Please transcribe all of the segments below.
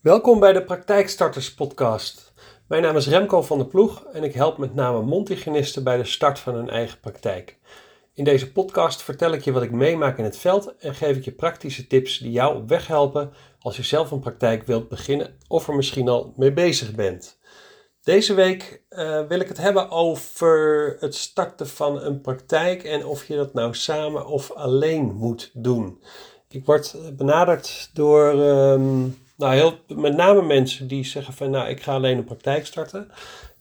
Welkom bij de Praktijkstarters Podcast. Mijn naam is Remco van der Ploeg en ik help met name mondhygiënisten bij de start van hun eigen praktijk. In deze podcast vertel ik je wat ik meemaak in het veld en geef ik je praktische tips die jou op weg helpen als je zelf een praktijk wilt beginnen of er misschien al mee bezig bent. Deze week uh, wil ik het hebben over het starten van een praktijk en of je dat nou samen of alleen moet doen. Ik word benaderd door um, nou, heel, met name mensen die zeggen van nou ik ga alleen een praktijk starten.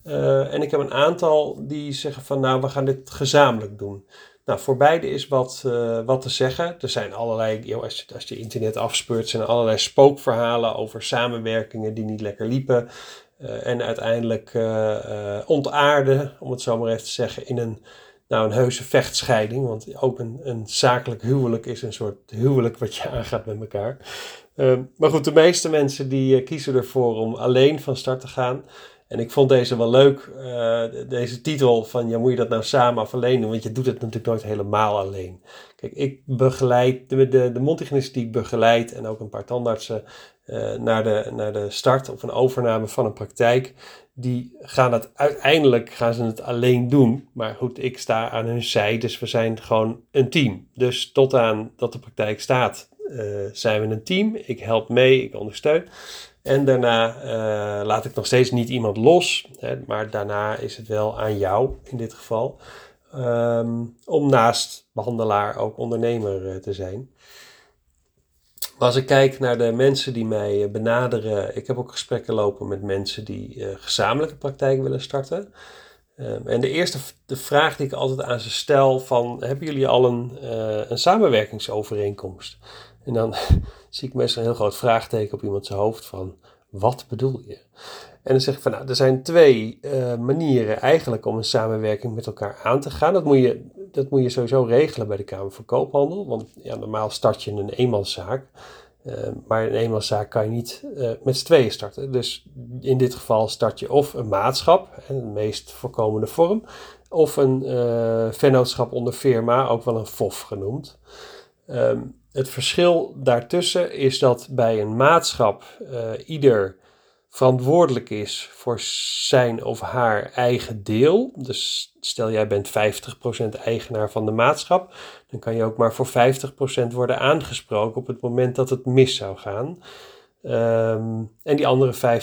Uh, en ik heb een aantal die zeggen van nou we gaan dit gezamenlijk doen. Nou, voor beide is wat, uh, wat te zeggen. Er zijn allerlei, joh, als, je, als je internet afspeurt, zijn er allerlei spookverhalen over samenwerkingen die niet lekker liepen. Uh, en uiteindelijk ontaarden, om het zo maar even te zeggen, in een, nou, een heuse vechtscheiding. Want ook een, een zakelijk huwelijk is een soort huwelijk wat je aangaat met elkaar. Maar goed, de meeste mensen die kiezen ervoor om alleen van start te gaan. En ik vond deze wel leuk, uh, deze titel van ja, moet je dat nou samen of alleen doen? Want je doet het natuurlijk nooit helemaal alleen. Kijk, ik begeleid, de, de, de die ik begeleid en ook een paar tandartsen uh, naar, de, naar de start of een overname van een praktijk, die gaan het uiteindelijk gaan ze het alleen doen. Maar goed, ik sta aan hun zij, dus we zijn gewoon een team. Dus tot aan dat de praktijk staat, zijn we een team. Ik help mee, ik ondersteun. En daarna uh, laat ik nog steeds niet iemand los, hè, maar daarna is het wel aan jou in dit geval um, om naast behandelaar ook ondernemer uh, te zijn. Als ik kijk naar de mensen die mij eh, benaderen, ik heb ook gesprekken lopen met mensen die gezamenlijke praktijk willen starten. Um, en de eerste de vraag die ik altijd aan ze stel van, hebben jullie al een, een samenwerkingsovereenkomst? En dan zie ik meestal een heel groot vraagteken op iemand zijn hoofd van, wat bedoel je? En dan zeg ik van, nou, er zijn twee uh, manieren eigenlijk om een samenwerking met elkaar aan te gaan. Dat moet je, dat moet je sowieso regelen bij de Kamer van Koophandel, want ja, normaal start je een eenmanszaak. Uh, maar een eenmanszaak kan je niet uh, met z'n tweeën starten. Dus in dit geval start je of een maatschap, de meest voorkomende vorm, of een vennootschap onder firma, ook wel een FOF genoemd. Um, het verschil daartussen is dat bij een maatschap uh, ieder verantwoordelijk is voor zijn of haar eigen deel. Dus stel jij bent 50% eigenaar van de maatschap, dan kan je ook maar voor 50% worden aangesproken op het moment dat het mis zou gaan. Um, en die andere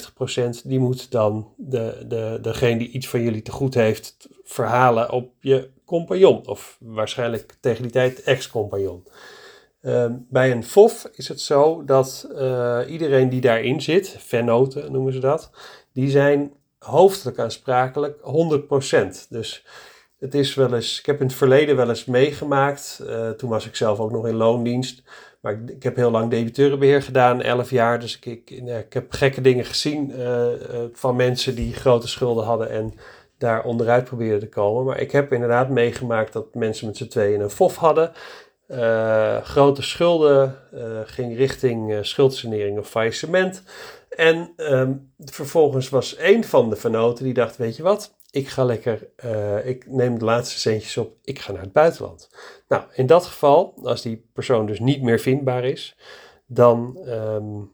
50% die moet dan de, de, degene die iets van jullie te goed heeft verhalen op je compagnon. Of waarschijnlijk tegen die tijd ex-compagnon. Uh, bij een FOF is het zo dat uh, iedereen die daarin zit, vennoten noemen ze dat, die zijn hoofdelijk aansprakelijk 100%. Dus het is wel eens, ik heb in het verleden wel eens meegemaakt, uh, toen was ik zelf ook nog in loondienst, maar ik, heb heel lang debiteurenbeheer gedaan, 11 jaar, dus ik, ik, ik heb gekke dingen gezien van mensen die grote schulden hadden en daar onderuit probeerden te komen. Maar ik heb inderdaad meegemaakt dat mensen met z'n tweeën een FOF hadden. Uh, grote schulden, uh, ging richting uh, schuldsanering of faillissement. En um, vervolgens was een van de vernoten die dacht, weet je wat, ik ga lekker, ik neem de laatste centjes op, ik ga naar het buitenland. Nou, in dat geval, als die persoon dus niet meer vindbaar is, dan um,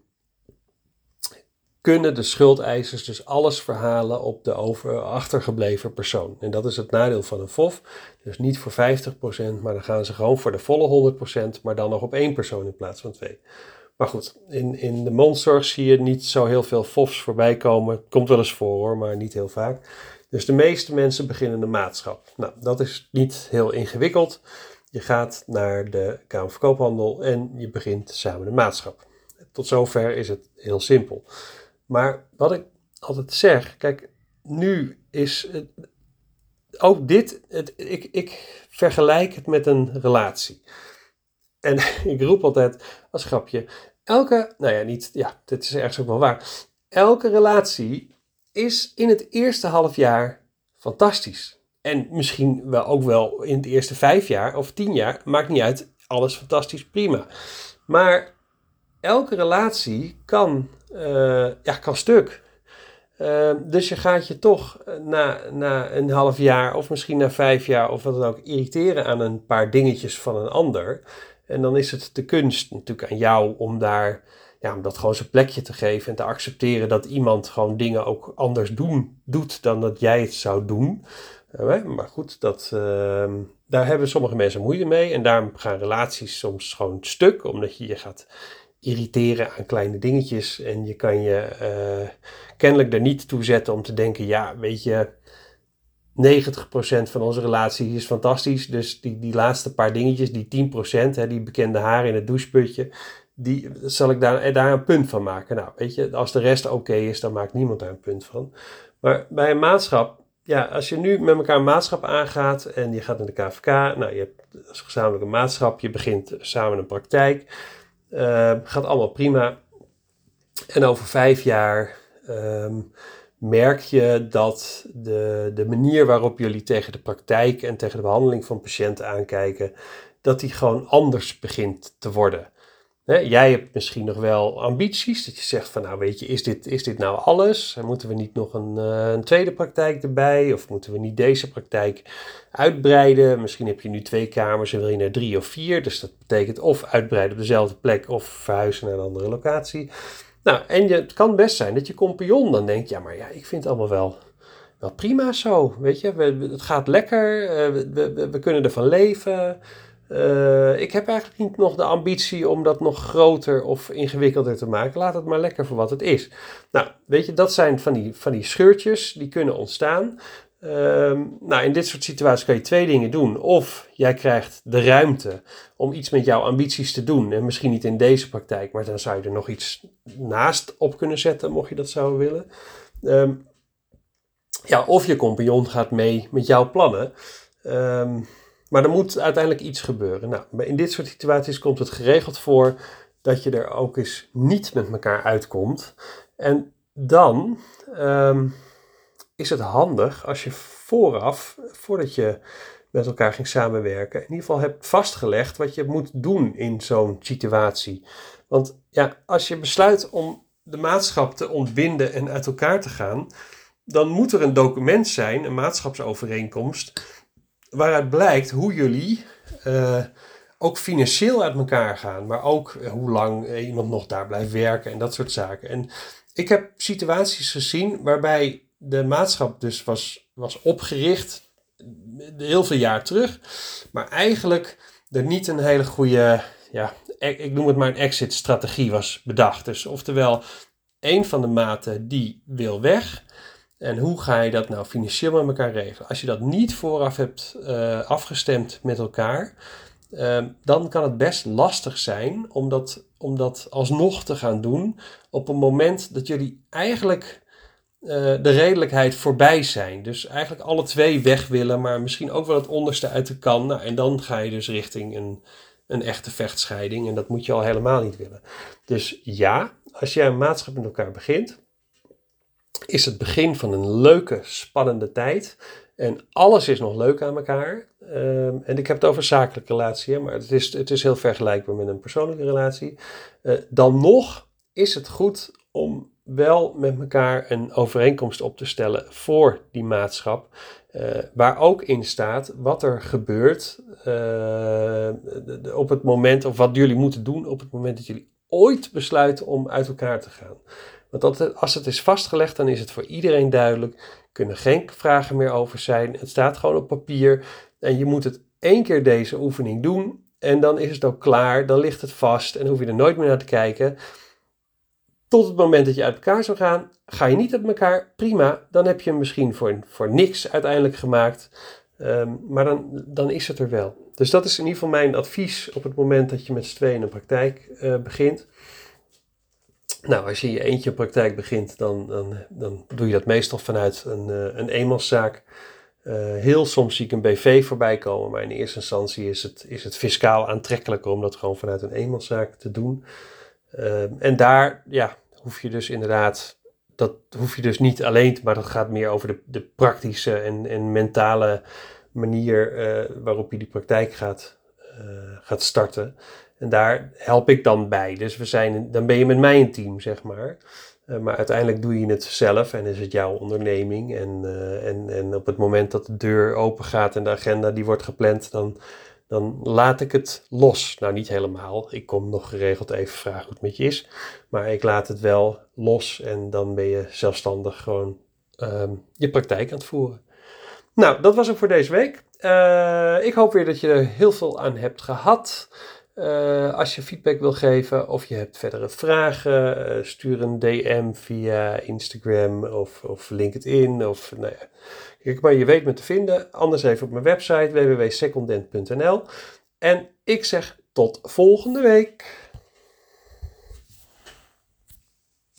kunnen de schuldeisers dus alles verhalen op de over, achtergebleven persoon. En dat is het nadeel van een FOF. Dus niet voor 50%, maar dan gaan ze gewoon voor de volle 100%, maar dan nog op één persoon in plaats van twee. Maar goed, in, in de mondzorg zie je niet zo heel veel FOFs voorbij komen. Komt wel eens voor hoor, maar niet heel vaak. Dus de meeste mensen beginnen de maatschap. Nou, dat is niet heel ingewikkeld. Je gaat naar de Kamer van Koophandel en je begint samen de maatschap. Tot zover is het heel simpel. Maar wat ik altijd zeg, kijk, nu is het, ook dit, het, ik, ik vergelijk het met een relatie. En ik roep altijd als grapje, elke, nou ja, niet, ja, dit is ergens ook wel waar. Elke relatie is in het eerste half jaar fantastisch. En misschien wel ook wel in het eerste vijf jaar of tien jaar, maakt niet uit, alles fantastisch, prima. Maar elke relatie kan ja, kan stuk. Uh, dus je gaat je toch eh, na, na een half jaar of misschien na vijf jaar of wat dan ook irriteren aan een paar dingetjes van een ander. En dan is het de kunst natuurlijk aan jou om daar ja, om dat gewoon zijn plekje te geven en te accepteren dat iemand gewoon dingen ook anders doen, doet dan dat jij het zou doen. maar goed, dat, ehm, daar hebben sommige mensen moeite mee. En daarom gaan relaties soms gewoon stuk, omdat je je gaat irriteren aan kleine dingetjes. En je kan je uh, kennelijk er niet toe zetten om te denken: ja, weet je, 90% van onze relatie is fantastisch. Dus die, die laatste paar dingetjes, die 10%, hè, die bekende haren in het doucheputje, die zal ik daar, daar een punt van maken. Nou, weet je, als de rest oké is, dan maakt niemand daar een punt van. Maar bij een maatschap, ja, als je nu met elkaar een maatschap aangaat en je gaat naar de KVK, nou, je hebt als gezamenlijke maatschap, je begint samen een praktijk, uh, gaat allemaal prima. En over vijf jaar ehm, merk je dat de, de manier waarop jullie tegen de praktijk en tegen de behandeling van patiënten aankijken, dat die gewoon anders begint te worden. Jij hebt misschien nog wel ambities, dat je zegt van nou weet je, is dit, is dit nou alles? Moeten we niet nog een, uh, een tweede praktijk erbij? Of moeten we niet deze praktijk uitbreiden? Misschien heb je nu twee kamers en wil je naar drie of vier. Dus dat betekent of uitbreiden op dezelfde plek of verhuizen naar een andere locatie. Nou, en je, het kan best zijn dat je compagnon dan denkt, ja, maar ja, ik vind het allemaal wel, prima zo, weet je. We, het gaat lekker, uh, we, we, we, kunnen ervan leven. Uh, ik heb eigenlijk niet nog de ambitie om dat nog groter of ingewikkelder te maken. Laat het maar lekker voor wat het is. Nou, weet je, dat zijn van die, van die scheurtjes die kunnen ontstaan. Ehm, nou, in dit soort situaties kan je twee dingen doen. Of jij krijgt de ruimte om iets met jouw ambities te doen. En misschien niet in deze praktijk, maar dan zou je er nog iets naast op kunnen zetten, mocht je dat zou willen. Ehm, ja, of je compagnon gaat mee met jouw plannen. Ehm, maar er moet uiteindelijk iets gebeuren. Nou, in dit soort situaties komt het geregeld voor dat je er ook eens niet met elkaar uitkomt. En dan is het handig als je vooraf, voordat je met elkaar ging samenwerken, in ieder geval hebt vastgelegd wat je moet doen in zo'n situatie. Want ja, als je besluit om de maatschap te ontbinden en uit elkaar te gaan, dan moet er een document zijn, een maatschapsovereenkomst, waaruit blijkt hoe jullie uh, ook financieel uit elkaar gaan, maar ook hoe lang iemand nog daar blijft werken en dat soort zaken. En ik heb situaties gezien waarbij de maatschap dus was, was opgericht heel veel jaar terug. Maar eigenlijk er niet een hele goede, ja, ik noem het maar een exit-strategie was bedacht. Dus oftewel, een van de maten die wil weg. En hoe ga je dat nou financieel met elkaar regelen? Als je dat niet vooraf hebt uh, afgestemd met elkaar, uh, dan kan het best lastig zijn om dat, om dat alsnog te gaan doen op een moment dat jullie eigenlijk uh, de redelijkheid voorbij zijn. Dus eigenlijk alle twee weg willen, maar misschien ook wel het onderste uit de kan. Nou, en dan ga je dus richting een, een echte vechtscheiding. En dat moet je al helemaal niet willen. Dus ja, als jij een maatschap met elkaar begint, is het begin van een leuke, spannende tijd. En alles is nog leuk aan elkaar. Um, en ik heb het over zakelijke relatie, maar het is, het is heel vergelijkbaar met een persoonlijke relatie. Uh, dan nog is het goed om wel met elkaar een overeenkomst op te stellen voor die maatschap. Uh, waar ook in staat wat er gebeurt uh, op het moment, of wat jullie moeten doen op het moment dat jullie ooit besluiten om uit elkaar te gaan. Want als het is vastgelegd, dan is het voor iedereen duidelijk. Kunnen geen vragen meer over zijn. Het staat gewoon op papier. En je moet het één keer deze oefening doen. En dan is het ook klaar. Dan ligt het vast. En hoef je er nooit meer naar te kijken. Tot het moment dat je uit elkaar zou gaan, ga je niet uit elkaar, prima. Dan heb je hem misschien voor, voor niks uiteindelijk gemaakt. Um, maar dan, dan is het er wel. Dus dat is in ieder geval mijn advies op het moment dat je met z'n tweeën een praktijk uh, begint. Nou, als je je eentje een praktijk begint, dan, dan, dan doe je dat meestal vanuit een, uh, een eenmanszaak. Uh, heel soms zie ik een BV voorbij komen, maar in eerste instantie is het, is het fiscaal aantrekkelijker om dat gewoon vanuit een eenmanszaak te doen. Uh, en daar, ja, hoef je dus inderdaad, dat hoef je dus niet alleen, maar dat gaat meer over de, de praktische en, en mentale manier waarop je die praktijk gaat, gaat starten. En daar help ik dan bij. Dus we zijn, dan ben je met mij een team, zeg maar. Uh, maar uiteindelijk doe je het zelf en is het jouw onderneming. En, en, en op het moment dat de deur open gaat en de agenda die wordt gepland, dan, dan laat ik het los. Nou, niet helemaal. Ik kom nog geregeld even vragen hoe het met je is. Maar ik laat het wel los en dan ben je zelfstandig gewoon ehm, je praktijk aan het voeren. Nou, dat was het voor deze week. Uh, ik hoop weer dat je er heel veel aan hebt gehad. Uh, als je feedback wil geven of je hebt verdere vragen, uh, stuur een DM via Instagram of, of LinkedIn. Of, nou ja. Kijk, maar je weet me te vinden. Anders even op mijn website www.secondent.nl. En ik zeg tot volgende week.